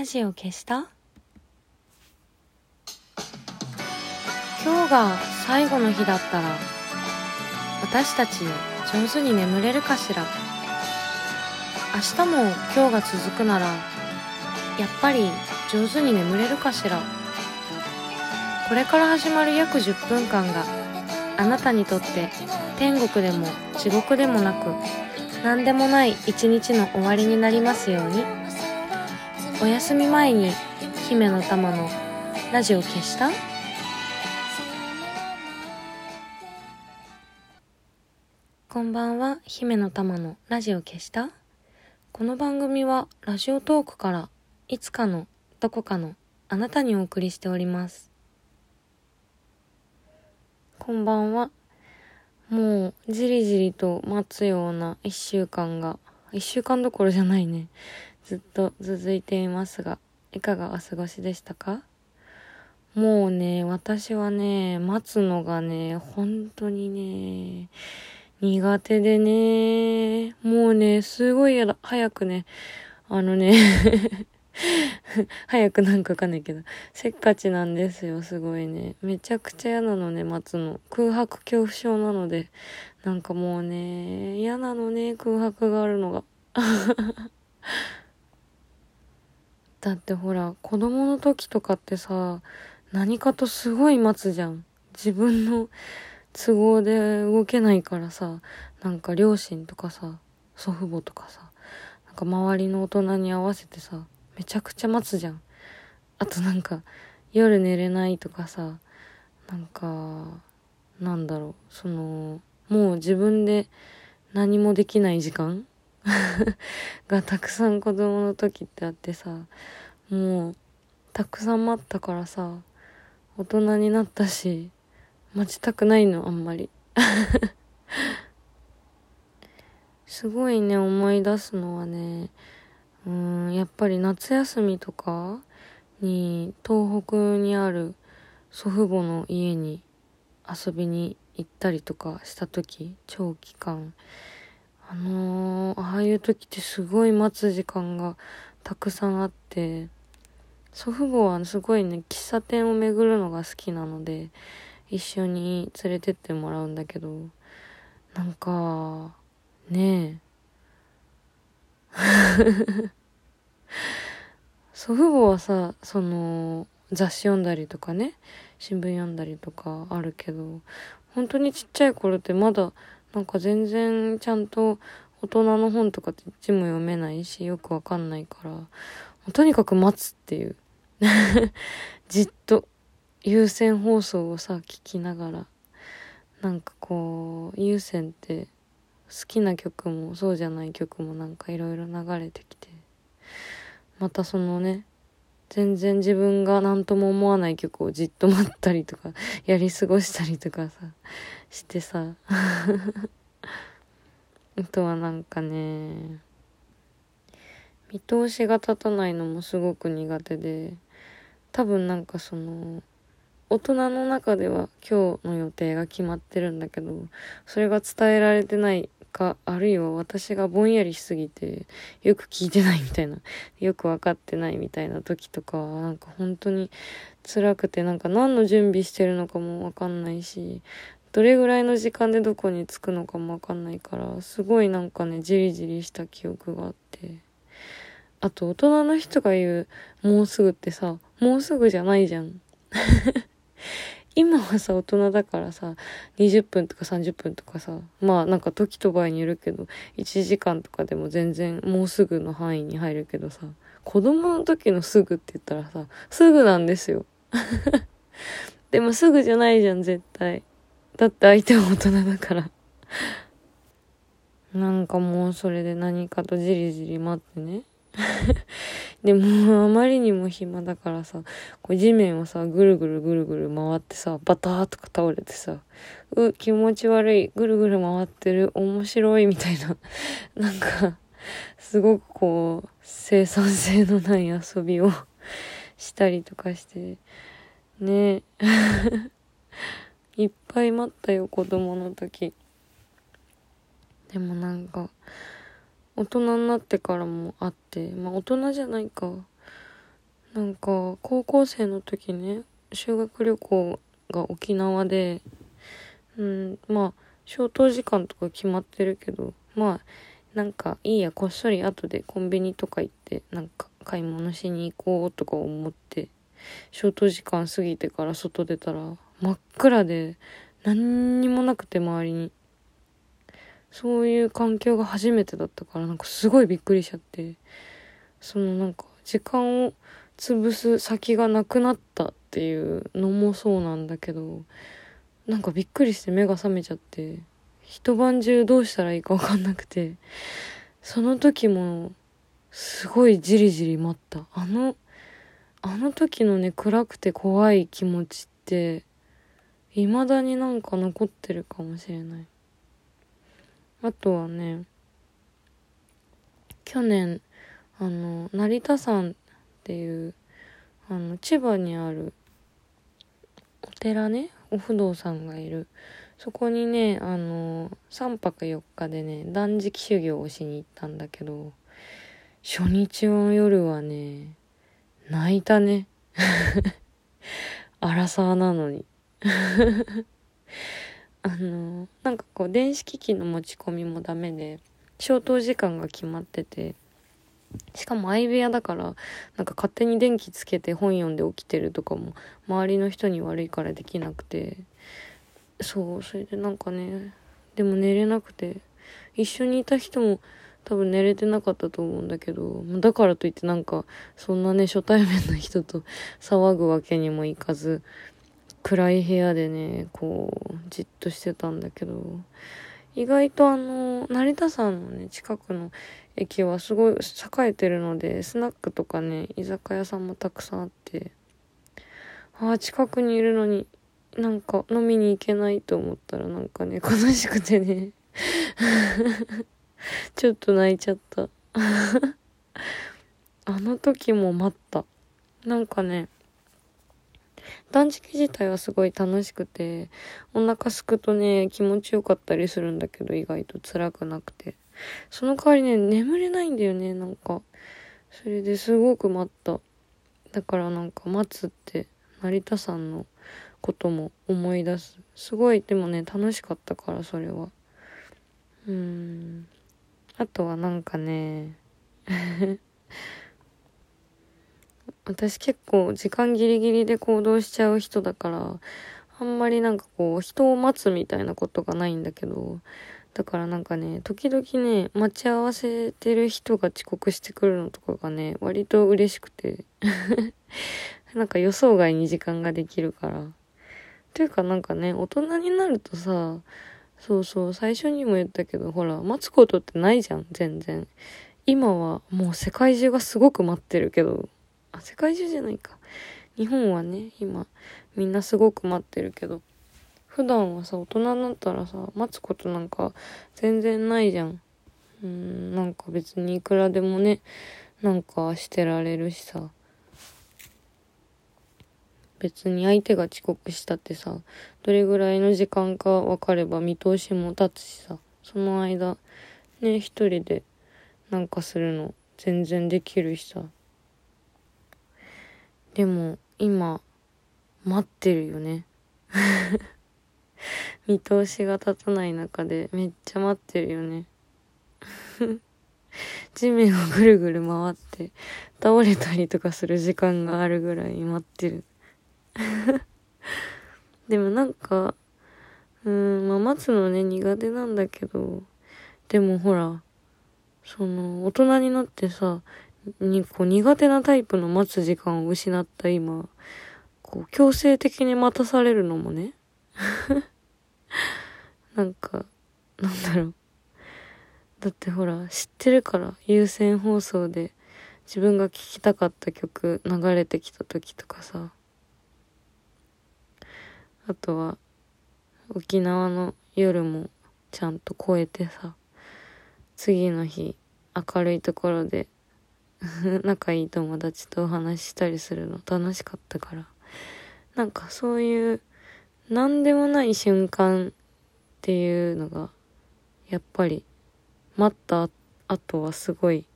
ラジオ消した？今日が最後の日だったら私たち上手に眠れるかしら？明日も今日が続くならやっぱり上手に眠れるかしら？これから始まる約10分間があなたにとって天国でも地獄でもなく何でもない一日の終わりになりますように。お休み前に姫の玉のラジオ消した？こんばんは姫の玉のラジオ消した？この番組はラジオトークからいつかのどこかのあなたにお送りしております。こんばんは。もうじりじりと待つような一週間が、一週間どころじゃないね。ずっと続いていますが、いかがお過ごしでしたか？もうね、私はね、待つのがね、本当にね、苦手でね、もうね、すごいやだ、早くね、あのね 早くなんかわかんないけど、せっかちなんですよ、すごいね。めちゃくちゃ嫌なのね、待つの。空白恐怖症なので、なんかもうね、嫌なのね、空白があるのが。だってほら、子供の時とかってさ、何かとすごい待つじゃん。自分の都合で動けないからさ、なんか両親とかさ、祖父母とかさ、なんか周りの大人に合わせてさ、めちゃくちゃ待つじゃん。あとなんか、夜寝れないとかさ、なんか、なんだろう、その、もう自分で何もできない時間 がたくさん子供の時ってあってさ、もう、たくさん待ったからさ、大人になったし、待ちたくないの、あんまり。すごいね、思い出すのはね、うん、やっぱり夏休みとかに東北にある祖父母の家に遊びに行ったりとかした時長期間あのー、ああいう時ってすごい待つ時間がたくさんあって祖父母はすごいね喫茶店を巡るのが好きなので一緒に連れてってもらうんだけどなんかねえ。祖父母はさその雑誌読んだりとかね新聞読んだりとかあるけど本当にちっちゃい頃ってまだなんか全然ちゃんと大人の本とかって字も読めないしよくわかんないからとにかく待つっていう。じっと優先放送をさ聞きながらなんかこう優先って好きな曲もそうじゃない曲もなんかいろいろ流れてきてまたそのね全然自分が何とも思わない曲をじっと待ったりとかやり過ごしたりとかさしてさ。あとはなんかね見通しが立たないのもすごく苦手で多分なんかその大人の中では今日の予定が決まってるんだけどそれが伝えられてないか、あるいは私がぼんやりしすぎて、よく聞いてないみたいな、よくわかってないみたいな時とかは、なんか本当に辛くて、なんか何の準備してるのかもわかんないし、どれぐらいの時間でどこに着くのかもわかんないから、すごいなんかね、じりじりした記憶があって。あと、大人の人が言う、もうすぐってさ、もうすぐじゃないじゃん。今はさ、大人だからさ、20分とか30分とかさ、まあなんか時と場合によるけど、1時間とかでも全然もうすぐの範囲に入るけどさ、子供の時のすぐって言ったらさ、すぐなんですよ。でもすぐじゃないじゃん、絶対。だって相手は大人だから。なんかもうそれで何かとじりじり待ってね。でもあまりにも暇だからさ、こう地面をさ、ぐるぐるぐるぐる回ってさ、バターとか倒れてさ、う、気持ち悪い、ぐるぐる回ってる、面白いみたいな、なんか、すごくこう、生産性のない遊びをしたりとかして、ね。いっぱい待ったよ、子供の時。でもなんか、大人になってからもあって、まあ大人じゃないか。なんか高校生の時ね修学旅行が沖縄でうんまあ消灯時間とか決まってるけどまあなんかいいやこっそり後でコンビニとか行ってなんか買い物しに行こうとか思って消灯時間過ぎてから外出たら真っ暗で何にもなくて周りに。そういう環境が初めてだったからなんかすごいびっくりしちゃって。そのなんか時間を潰す先がなくなったっていうのもそうなんだけどなんかびっくりして目が覚めちゃって一晩中どうしたらいいか分かんなくてその時もすごいじりじり待った。あのあの時のね暗くて怖い気持ちって未だになんか残ってるかもしれない。あとはね去年あの成田山っていうあの千葉にあるお寺ねお不動産がいる。そこにねあの3泊4日でね断食修行をしに行ったんだけど初日の夜はね泣いたね。荒沢なのに。あのなんかこう電子機器の持ち込みもダメで消灯時間が決まっててしかも相部屋だからなんか勝手に電気つけて本読んで起きてるとかも周りの人に悪いからできなくてそうそれでなんかねでも寝れなくて一緒にいた人も多分寝れてなかったと思うんだけどだからといってなんかそんなね初対面の人と騒ぐわけにもいかず暗い部屋でねこうじっとしてたんだけど意外とあの成田山のね近くの駅はすごい栄えてるのでスナックとかね居酒屋さんもたくさんあってああ近くにいるのになんか飲みに行けないと思ったらなんかね悲しくてね。ちょっと泣いちゃった。あの時も待った。なんかね断食自体はすごい楽しくて、お腹すくとね、気持ちよかったりするんだけど、意外と辛くなくて。その代わりね、眠れないんだよね、なんか。それですごく待った。だからなんか待つって、成田さんのことも思い出す。すごい、でもね、楽しかったから、それは。うーん。あとはなんかね、私結構時間ギリギリで行動しちゃう人だから、あんまりなんかこう、人を待つみたいなことがないんだけど、だからなんかね、時々ね、待ち合わせてる人が遅刻してくるのとかがね、割と嬉しくて。なんか予想外に時間ができるから。というかなんかね、大人になるとさ、そうそう、最初にも言ったけど、ほら、待つことってないじゃん、全然。今はもう世界中がすごく待ってるけど、世界中じゃないか。日本はね、今、みんなすごく待ってるけど、普段はさ、大人になったらさ、待つことなんか全然ないじゃん。うん、なんか別にいくらでもね、なんかしてられるしさ。別に相手が遅刻したってさ、どれぐらいの時間か分かれば見通しも立つしさ、その間、ね、一人でなんかするの全然できるしさ。でも今待ってるよね。見通しが立たない中でめっちゃ待ってるよね。地面をぐるぐる回って倒れたりとかする時間があるぐらい待ってる。でもなんかうんまあ待つのね苦手なんだけど。でもほらその大人になってさにこう苦手なタイプの待つ時間を失った今、こう強制的に待たされるのもね、なんか、なんだろう。だってほら、知ってるから、有線放送で自分が聴きたかった曲流れてきた時とかさ。あとは、沖縄の夜もちゃんと超えてさ、次の日、明るいところで 仲いい友達とお話したりするの楽しかったから。なんかそういう何でもない瞬間っていうのが、やっぱり待った後はすごい、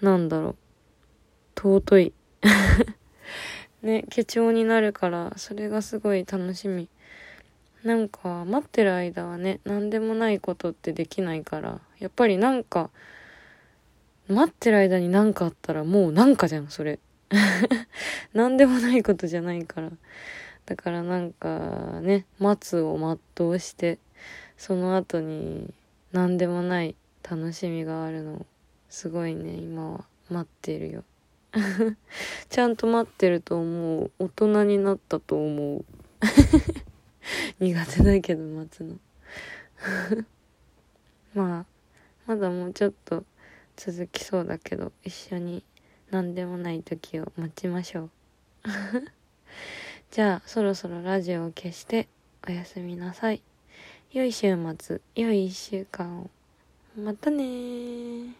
なんだろう、尊い ね、貴重になるから、それがすごい楽しみ。なんか、待ってる間はね、何でもないことってできないから、やっぱりなんか、待ってる間に何かあったらもうなんかじゃん、それ。何でもないことじゃないから。だからなんかね、待つを全うして、その後に何でもない楽しみがあるの、すごいね、今は待ってるよ。ちゃんと待ってると思う。大人になったと思う。苦手だけど待つの。まあ、まだもうちょっと続きそうだけど、一緒に何でもない時を待ちましょう。じゃあ、そろそろラジオを消しておやすみなさい。良い週末、良い1週間を。またね